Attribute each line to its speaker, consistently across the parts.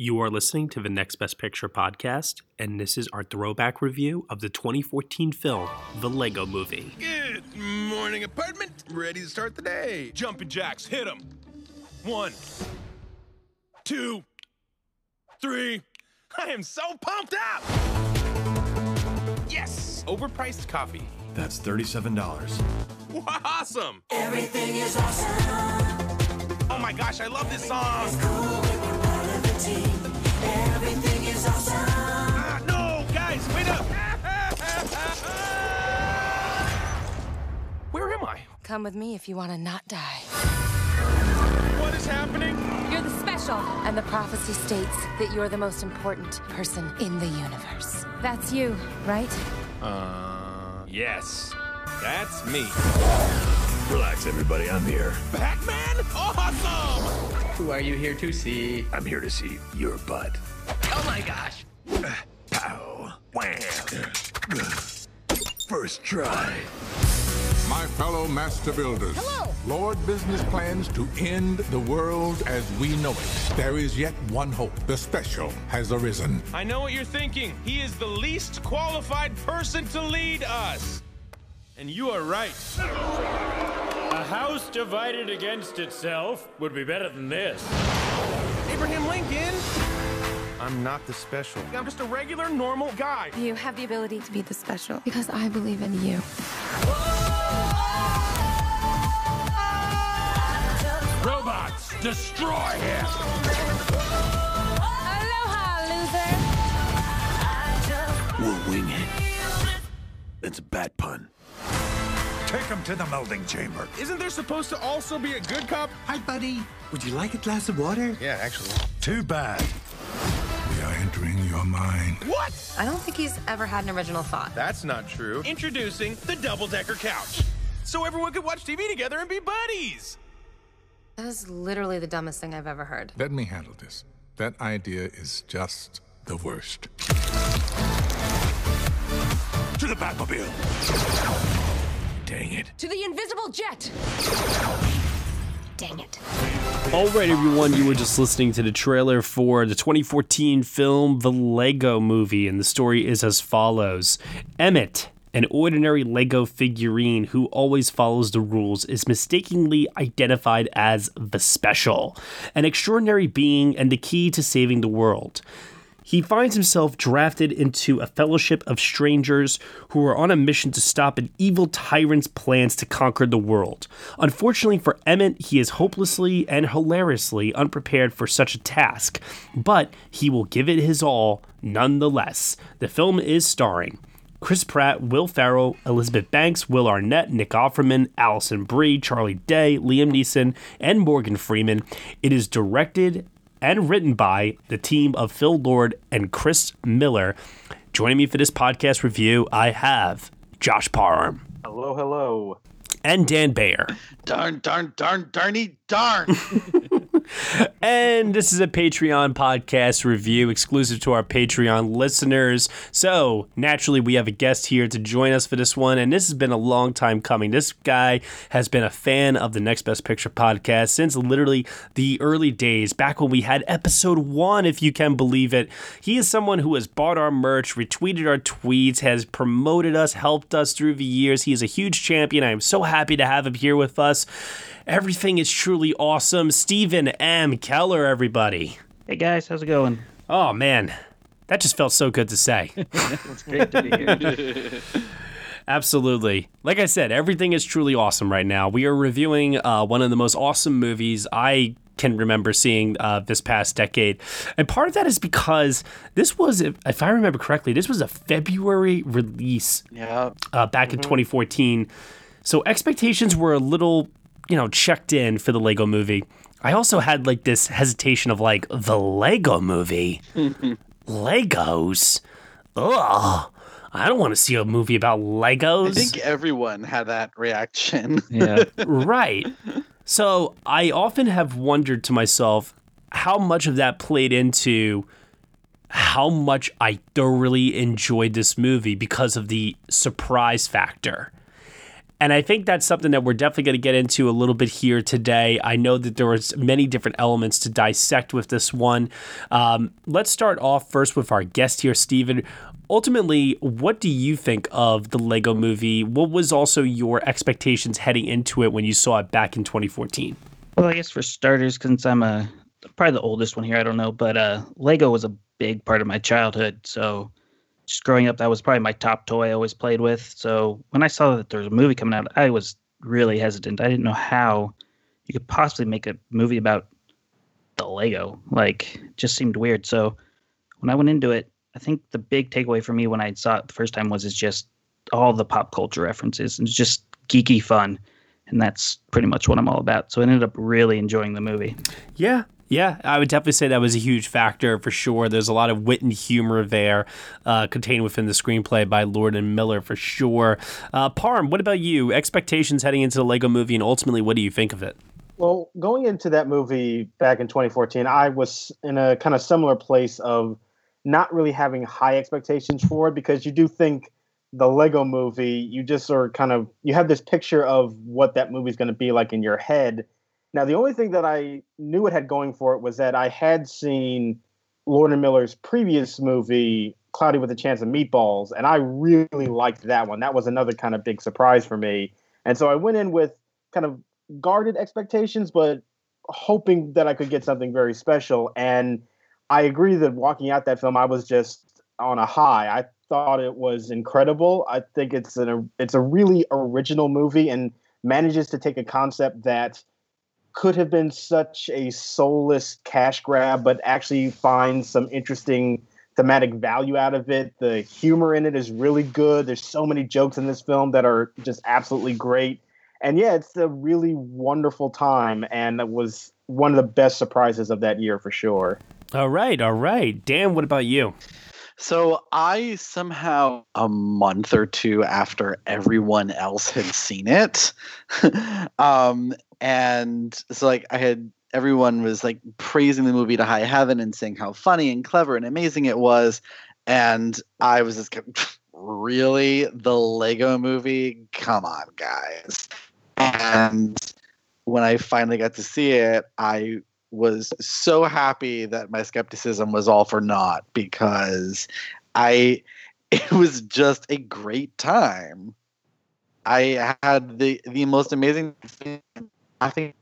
Speaker 1: You are listening to the Next Best Picture podcast, and this is our throwback review of the 2014 film, The Lego Movie.
Speaker 2: Good morning, apartment. Ready to start the day.
Speaker 3: Jumping jacks, hit them. One, two, three.
Speaker 2: I am so pumped up. Yes, overpriced coffee.
Speaker 4: That's $37.
Speaker 2: Awesome.
Speaker 5: Everything is awesome.
Speaker 2: Oh my gosh, I love this song.
Speaker 6: Come with me if you want to not die.
Speaker 2: What is happening?
Speaker 6: You're the special. And the prophecy states that you're the most important person in the universe. That's you, right?
Speaker 2: Uh, yes, that's me.
Speaker 4: Relax, everybody. I'm here.
Speaker 2: Batman? Awesome!
Speaker 7: Who are you here to see?
Speaker 4: I'm here to see your butt.
Speaker 7: Oh my gosh.
Speaker 4: Pow. Wham. First try.
Speaker 8: My fellow master builders. Hello. Lord Business plans to end the world as we know it. There is yet one hope. The special has arisen.
Speaker 2: I know what you're thinking. He is the least qualified person to lead us. And you are right.
Speaker 9: A house divided against itself would be better than this.
Speaker 2: Abraham Lincoln. I'm not the special. I'm just a regular, normal guy.
Speaker 6: You have the ability to be the special because I believe in you.
Speaker 9: Robots, destroy him!
Speaker 6: Aloha, loser!
Speaker 4: We'll wing it. It's a bat pun.
Speaker 8: Take him to the melding chamber.
Speaker 2: Isn't there supposed to also be a good cop?
Speaker 10: Hi, buddy. Would you like a glass of water?
Speaker 2: Yeah, actually.
Speaker 8: Too bad. We are entering your mind.
Speaker 2: What?
Speaker 6: I don't think he's ever had an original thought.
Speaker 2: That's not true. Introducing the double decker couch. So everyone could watch TV together and be buddies.
Speaker 6: That is literally the dumbest thing I've ever heard.
Speaker 8: Let me handle this. That idea is just the worst.
Speaker 4: To the Batmobile. Dang it.
Speaker 6: To the invisible jet! Dang it.
Speaker 1: All right, everyone, you were just listening to the trailer for the 2014 film The Lego Movie, and the story is as follows Emmett. An ordinary Lego figurine who always follows the rules is mistakenly identified as the Special, an extraordinary being and the key to saving the world. He finds himself drafted into a fellowship of strangers who are on a mission to stop an evil tyrant's plans to conquer the world. Unfortunately for Emmett, he is hopelessly and hilariously unprepared for such a task, but he will give it his all nonetheless. The film is starring Chris Pratt, Will Ferrell, Elizabeth Banks, Will Arnett, Nick Offerman, Alison Brie, Charlie Day, Liam Neeson, and Morgan Freeman. It is directed and written by the team of Phil Lord and Chris Miller. Joining me for this podcast review, I have Josh Parham
Speaker 11: Hello, hello.
Speaker 1: and Dan Bayer.
Speaker 11: Darn, darn, darn, darny, darn.
Speaker 1: And this is a Patreon podcast review exclusive to our Patreon listeners. So, naturally, we have a guest here to join us for this one. And this has been a long time coming. This guy has been a fan of the Next Best Picture podcast since literally the early days, back when we had episode one, if you can believe it. He is someone who has bought our merch, retweeted our tweets, has promoted us, helped us through the years. He is a huge champion. I am so happy to have him here with us. Everything is truly awesome. Steven M. Keller, everybody.
Speaker 11: hey guys, how's it going?
Speaker 1: Oh, man. That just felt so good to say.
Speaker 11: It's great to be here.
Speaker 1: Absolutely. Like I said, everything is truly awesome right now. We are reviewing uh, one of the most awesome movies I can remember seeing uh, this past decade. And part of that is because this was, if, if I remember correctly, this was a February release
Speaker 11: yeah.
Speaker 1: uh, back in 2014. So expectations were a little, you know, checked in for the Lego movie. I also had like this hesitation of like the Lego movie. Legos? Ugh. I don't want to see a movie about Legos.
Speaker 11: I think everyone had that reaction.
Speaker 7: Yeah.
Speaker 1: right. So I often have wondered to myself how much of that played into how much I thoroughly enjoyed this movie because of the surprise factor. And I think that's something that we're definitely going to get into a little bit here today. I know that there was many different elements to dissect with this one. Um, let's start off first with our guest here, Steven. Ultimately, what do you think of the Lego movie? What was also your expectations heading into it when you saw it back in 2014?
Speaker 12: Well, I guess for starters, since I'm a probably the oldest one here, I don't know, but uh, Lego was a big part of my childhood. So just growing up, that was probably my top toy I always played with. So when I saw that there was a movie coming out, I was really hesitant. I didn't know how you could possibly make a movie about the Lego. Like, just seemed weird. So when I went into it, I think the big takeaway for me when I saw it the first time was it's just all the pop culture references. And it's just geeky fun. And that's pretty much what I'm all about. So I ended up really enjoying the movie.
Speaker 1: Yeah, yeah, I would definitely say that was a huge factor for sure. There's a lot of wit and humor there uh, contained within the screenplay by Lord and Miller for sure. Uh, Parm, what about you? Expectations heading into the Lego movie, and ultimately, what do you think of it?
Speaker 13: Well, going into that movie back in 2014, I was in a kind of similar place of not really having high expectations for it because you do think the Lego movie, you just are kind of you have this picture of what that movie's going to be like in your head now, the only thing that I knew it had going for it was that I had seen Lord and Miller's previous movie, Cloudy with a Chance of Meatballs, and I really liked that one. That was another kind of big surprise for me. And so I went in with kind of guarded expectations, but hoping that I could get something very special. And I agree that walking out that film, I was just on a high. I thought it was incredible. I think it's an it's a really original movie and manages to take a concept that could have been such a soulless cash grab, but actually find some interesting thematic value out of it. The humor in it is really good. There's so many jokes in this film that are just absolutely great. And yeah, it's a really wonderful time, and it was one of the best surprises of that year for sure.
Speaker 1: All right, all right. Dan, what about you?
Speaker 11: So I somehow a month or two after everyone else had seen it, um, and so like I had everyone was like praising the movie to high heaven and saying how funny and clever and amazing it was, and I was just really the Lego movie. Come on, guys! And when I finally got to see it, I was so happy that my skepticism was all for naught because I it was just a great time. I had the the most amazing laughing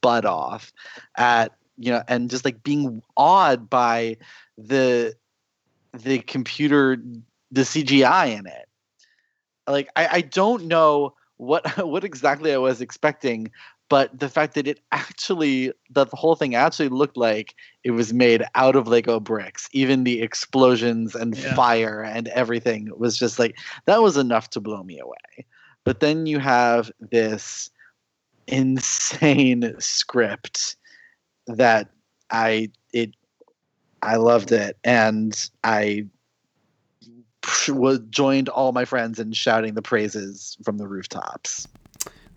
Speaker 11: butt off at you know and just like being awed by the the computer the CGI in it. Like I, I don't know what what exactly I was expecting, but the fact that it actually that the whole thing actually looked like it was made out of lego bricks even the explosions and yeah. fire and everything was just like that was enough to blow me away but then you have this insane script that i it i loved it and i was joined all my friends in shouting the praises from the rooftops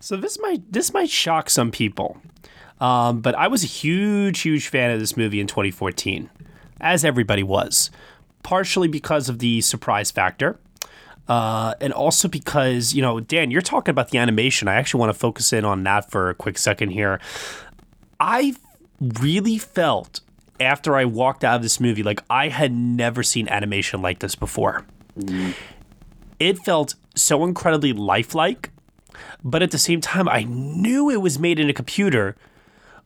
Speaker 1: so this might this might shock some people, um, but I was a huge huge fan of this movie in 2014, as everybody was, partially because of the surprise factor. Uh, and also because you know, Dan, you're talking about the animation. I actually want to focus in on that for a quick second here. I really felt after I walked out of this movie like I had never seen animation like this before. Mm. It felt so incredibly lifelike but at the same time, I knew it was made in a computer.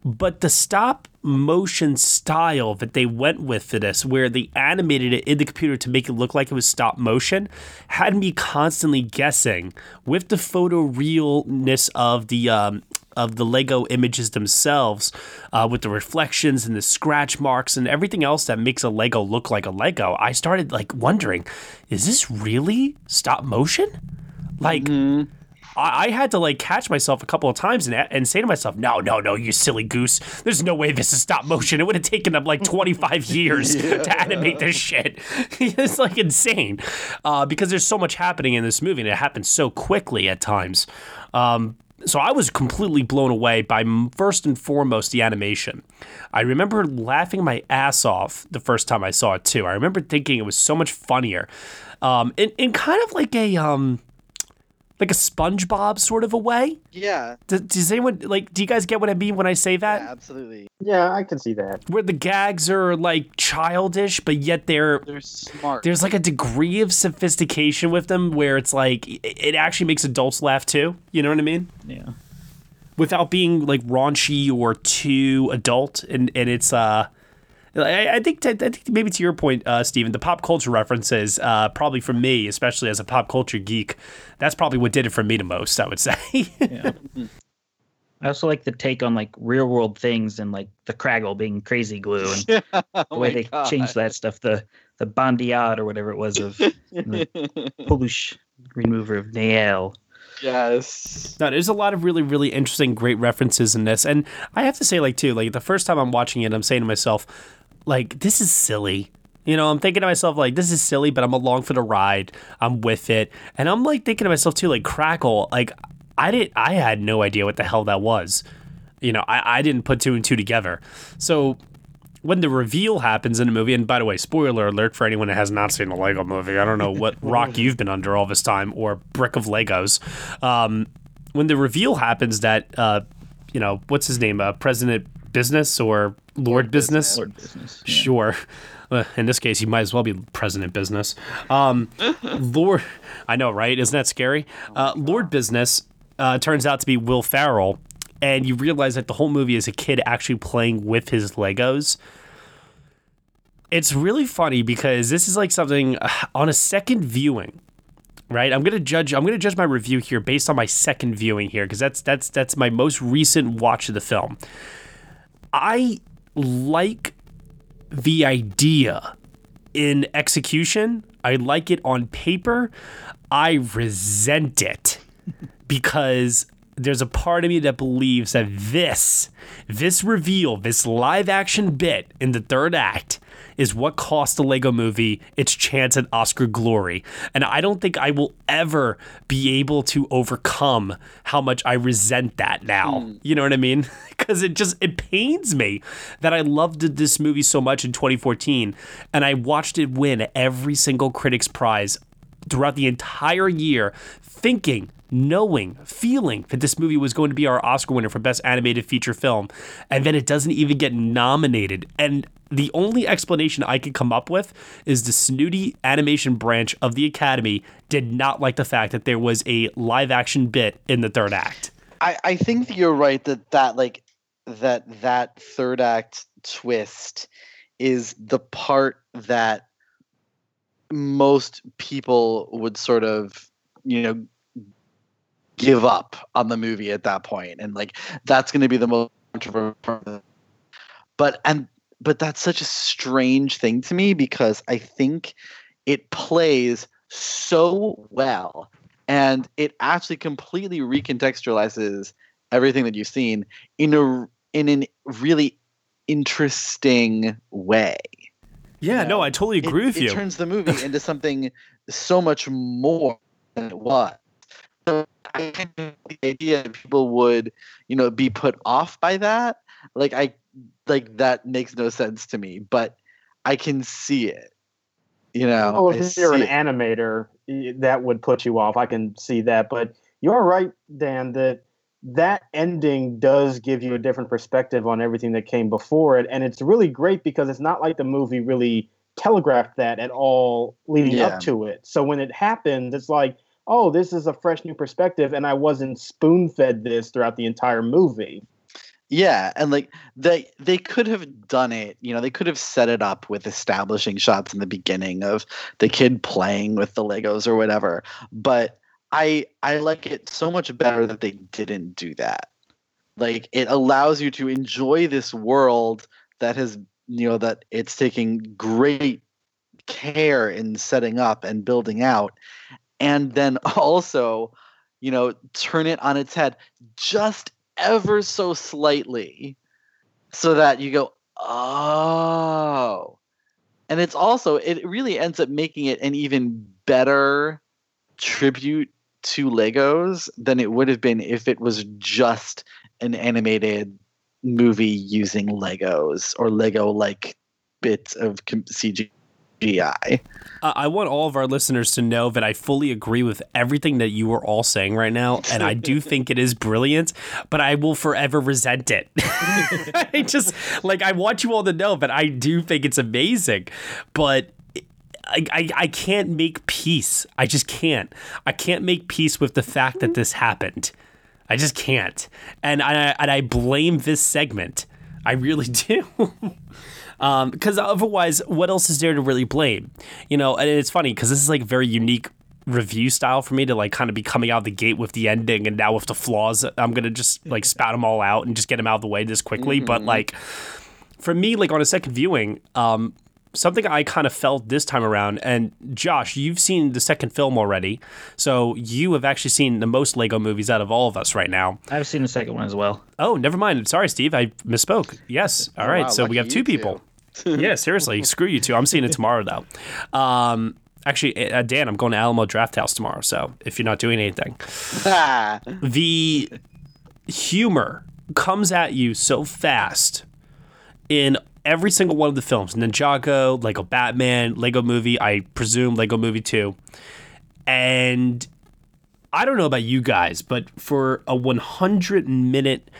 Speaker 1: But the stop motion style that they went with for this, where they animated it in the computer to make it look like it was stop motion, had me constantly guessing with the photorealness of the um, of the Lego images themselves, uh, with the reflections and the scratch marks and everything else that makes a Lego look like a Lego. I started like wondering, is this really stop motion? Like. Mm-hmm I, I had to like catch myself a couple of times and, and say to myself, no, no, no, you silly goose. There's no way this is stop motion. It would have taken them like 25 years yeah. to animate this shit. it's like insane uh, because there's so much happening in this movie and it happens so quickly at times. Um, so I was completely blown away by first and foremost the animation. I remember laughing my ass off the first time I saw it too. I remember thinking it was so much funnier, um, and, and kind of like a um, like a SpongeBob sort of a way.
Speaker 11: Yeah.
Speaker 1: Does, does anyone like? Do you guys get what I mean when I say that?
Speaker 11: Yeah, absolutely.
Speaker 13: Yeah, I can see that.
Speaker 1: Where the gags are like childish, but yet they're
Speaker 11: They're smart.
Speaker 1: there's like a degree of sophistication with them where it's like it- it actually makes adults laugh too. You know what I mean?
Speaker 12: Yeah.
Speaker 1: Without being like raunchy or too adult, and and it's uh. I, I think I think maybe to your point, uh, Steven, the pop culture references, uh, probably for me, especially as a pop culture geek, that's probably what did it for me the most. I would say.
Speaker 12: I also like the take on like real world things and like the Kragle being crazy glue and the
Speaker 11: Oh
Speaker 12: way they
Speaker 11: God.
Speaker 12: changed that stuff. The the Bandiad or whatever it was of the Polish remover of nail.
Speaker 11: Yes.
Speaker 1: No, there's a lot of really, really interesting, great references in this, and I have to say, like, too, like the first time I'm watching it, I'm saying to myself, like, this is silly. You know, I'm thinking to myself, like, this is silly, but I'm along for the ride. I'm with it, and I'm like thinking to myself too, like, Kragle, like, I didn't, I had no idea what the hell that was. You know, I, I didn't put two and two together. So when the reveal happens in the movie, and by the way, spoiler alert for anyone that has not seen the Lego movie, I don't know what rock you've been under all this time or brick of Legos. Um, when the reveal happens that, uh, you know, what's his name? Uh, President Business or Lord, Business?
Speaker 12: Lord Business. yeah.
Speaker 1: Sure. Uh, in this case, he might as well be President Business. Um, Lord, I know, right? Isn't that scary? Uh, Lord Business uh, turns out to be Will Ferrell, and you realize that the whole movie is a kid actually playing with his Legos. It's really funny because this is like something uh, on a second viewing. Right, I'm gonna judge. I'm gonna judge my review here based on my second viewing here because that's that's that's my most recent watch of the film. I like the idea in execution. I like it on paper. I resent it because there's a part of me that believes that this, this reveal, this live action bit in the third act is what cost the Lego movie its chance at Oscar glory. And I don't think I will ever be able to overcome how much I resent that now. Hmm. You know what I mean? Because it just it pains me that I loved this movie so much in 2014 and I watched it win every single critics prize throughout the entire year thinking knowing feeling that this movie was going to be our oscar winner for best animated feature film and then it doesn't even get nominated. And the only explanation i could come up with is the snooty animation branch of the academy did not like the fact that there was a live action bit in the third act.
Speaker 11: I, I think you're right that that like that that third act twist is the part that most people would sort of you know give up on the movie at that point and like that's going to be the most controversial. But and but that's such a strange thing to me because i think it plays so well and it actually completely recontextualizes everything that you've seen in a in a really interesting way
Speaker 1: yeah no i totally agree
Speaker 11: it,
Speaker 1: with
Speaker 11: it
Speaker 1: you It
Speaker 11: turns the movie into something so much more than it was. So I think the idea that people would, you know, be put off by that, like I, like that makes no sense to me. But I can see it. You know,
Speaker 13: Oh,
Speaker 11: I
Speaker 13: if you're an
Speaker 11: it.
Speaker 13: animator, that would put you off. I can see that, but you're right, Dan. That that ending does give you a different perspective on everything that came before it, and it's really great because it's not like the movie really telegraphed that at all leading
Speaker 11: Yeah.
Speaker 13: up to it. So when it happens, it's like, oh, this is a fresh new perspective, and I wasn't spoon fed this throughout the entire movie.
Speaker 11: Yeah, and like they they could have done it, you know, they could have set it up with establishing shots in the beginning of the kid playing with the Legos or whatever. But I I like it so much better that they didn't do that. Like it allows you to enjoy this world that has, you know, that it's taking great care in setting up and building out and then also, you know, turn it on its head just ever so slightly so that you go, oh. And it's also, it really ends up making it an even better tribute to Legos than it would have been if it was just an animated movie using Legos or Lego like bits of CGI.
Speaker 1: Uh, I want all of our listeners to know that I fully agree with everything that you are all saying right now, and I do think it is brilliant. But I will forever resent it. I just like I want you all to know that I do think it's amazing, but. I, I, I can't make peace. I just can't. I can't make peace with the fact that this happened. I just can't. And I and I blame this segment. I really do. because um, otherwise, what else is there to really blame? You know, and it's funny because this is like very unique review style for me to like kind of be coming out the gate with the ending and now with the flaws i'm gonna just like spout them all out and just get them out of the way this quickly mm-hmm. but like for me like on a second viewing um something i kind of felt this time around and josh you've seen the second film already so you have actually seen the most lego movies out of all of us right now.
Speaker 12: I've seen the second one as well.
Speaker 1: Oh never mind. Sorry steve i misspoke. Yes. All right oh, wow, so we have two people. Yeah, seriously, screw you two. I'm seeing it tomorrow though. Um, actually, uh, Dan, I'm going to Alamo Drafthouse tomorrow. So if you're not doing anything, the humor comes at you so fast in every single one of the films Ninjago, Lego Batman, Lego Movie, I presume Lego Movie 2. And I don't know about you guys, but for a 100 minute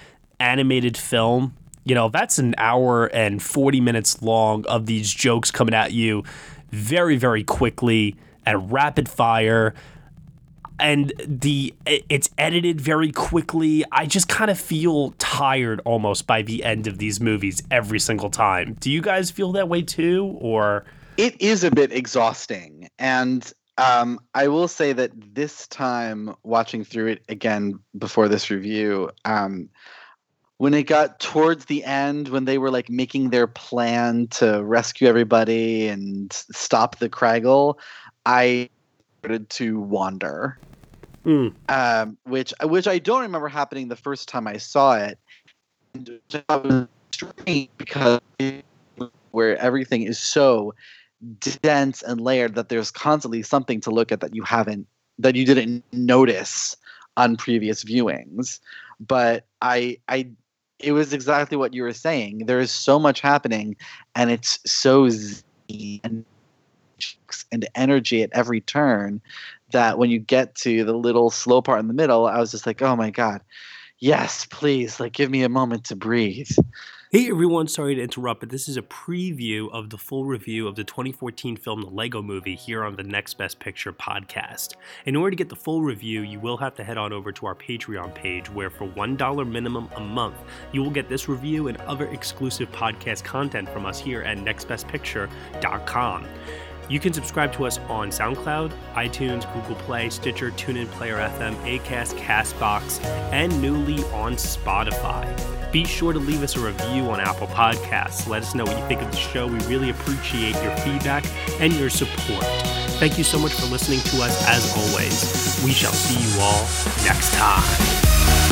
Speaker 1: animated film, you know, that's an hour and 40 minutes long of these jokes coming at you very, very quickly at rapid fire. And the it's edited very quickly. I just kind of feel tired almost by the end of these movies every single time. Do you guys feel that way too, or
Speaker 11: it is a bit exhausting? And um, I will say that this time, watching through it again before this review, um, when it got towards the end when they were like making their plan to rescue everybody and stop the Kragle, I started to wander. Mm. Um, which which I don't remember happening the first time I saw it. because where everything is so dense and layered that there's constantly something to look at that you haven't that you didn't notice on previous viewings but i i it was exactly what you were saying. There is so much happening, and it's so and and energy at every turn that when you get to the little slow part in the middle, I was just like, oh my god, yes, please, like give me a moment to breathe.
Speaker 1: Hey everyone, sorry to interrupt, but this is a preview of the full review of the 2014 film The Lego Movie here on the Next Best Picture podcast. In order to get the full review, you will have to head on over to our Patreon page, where for $1 minimum a month, you will get this review and other exclusive podcast content from us here at nextbestpicture.com. You can subscribe to us on SoundCloud, iTunes, Google Play, Stitcher, TuneIn Player FM, Acast, Castbox, and newly on Spotify. Be sure to leave us a review on Apple Podcasts. Let us know what you think of the show. We really appreciate your feedback and your support. Thank you so much for listening to us as always. We shall see you all next time.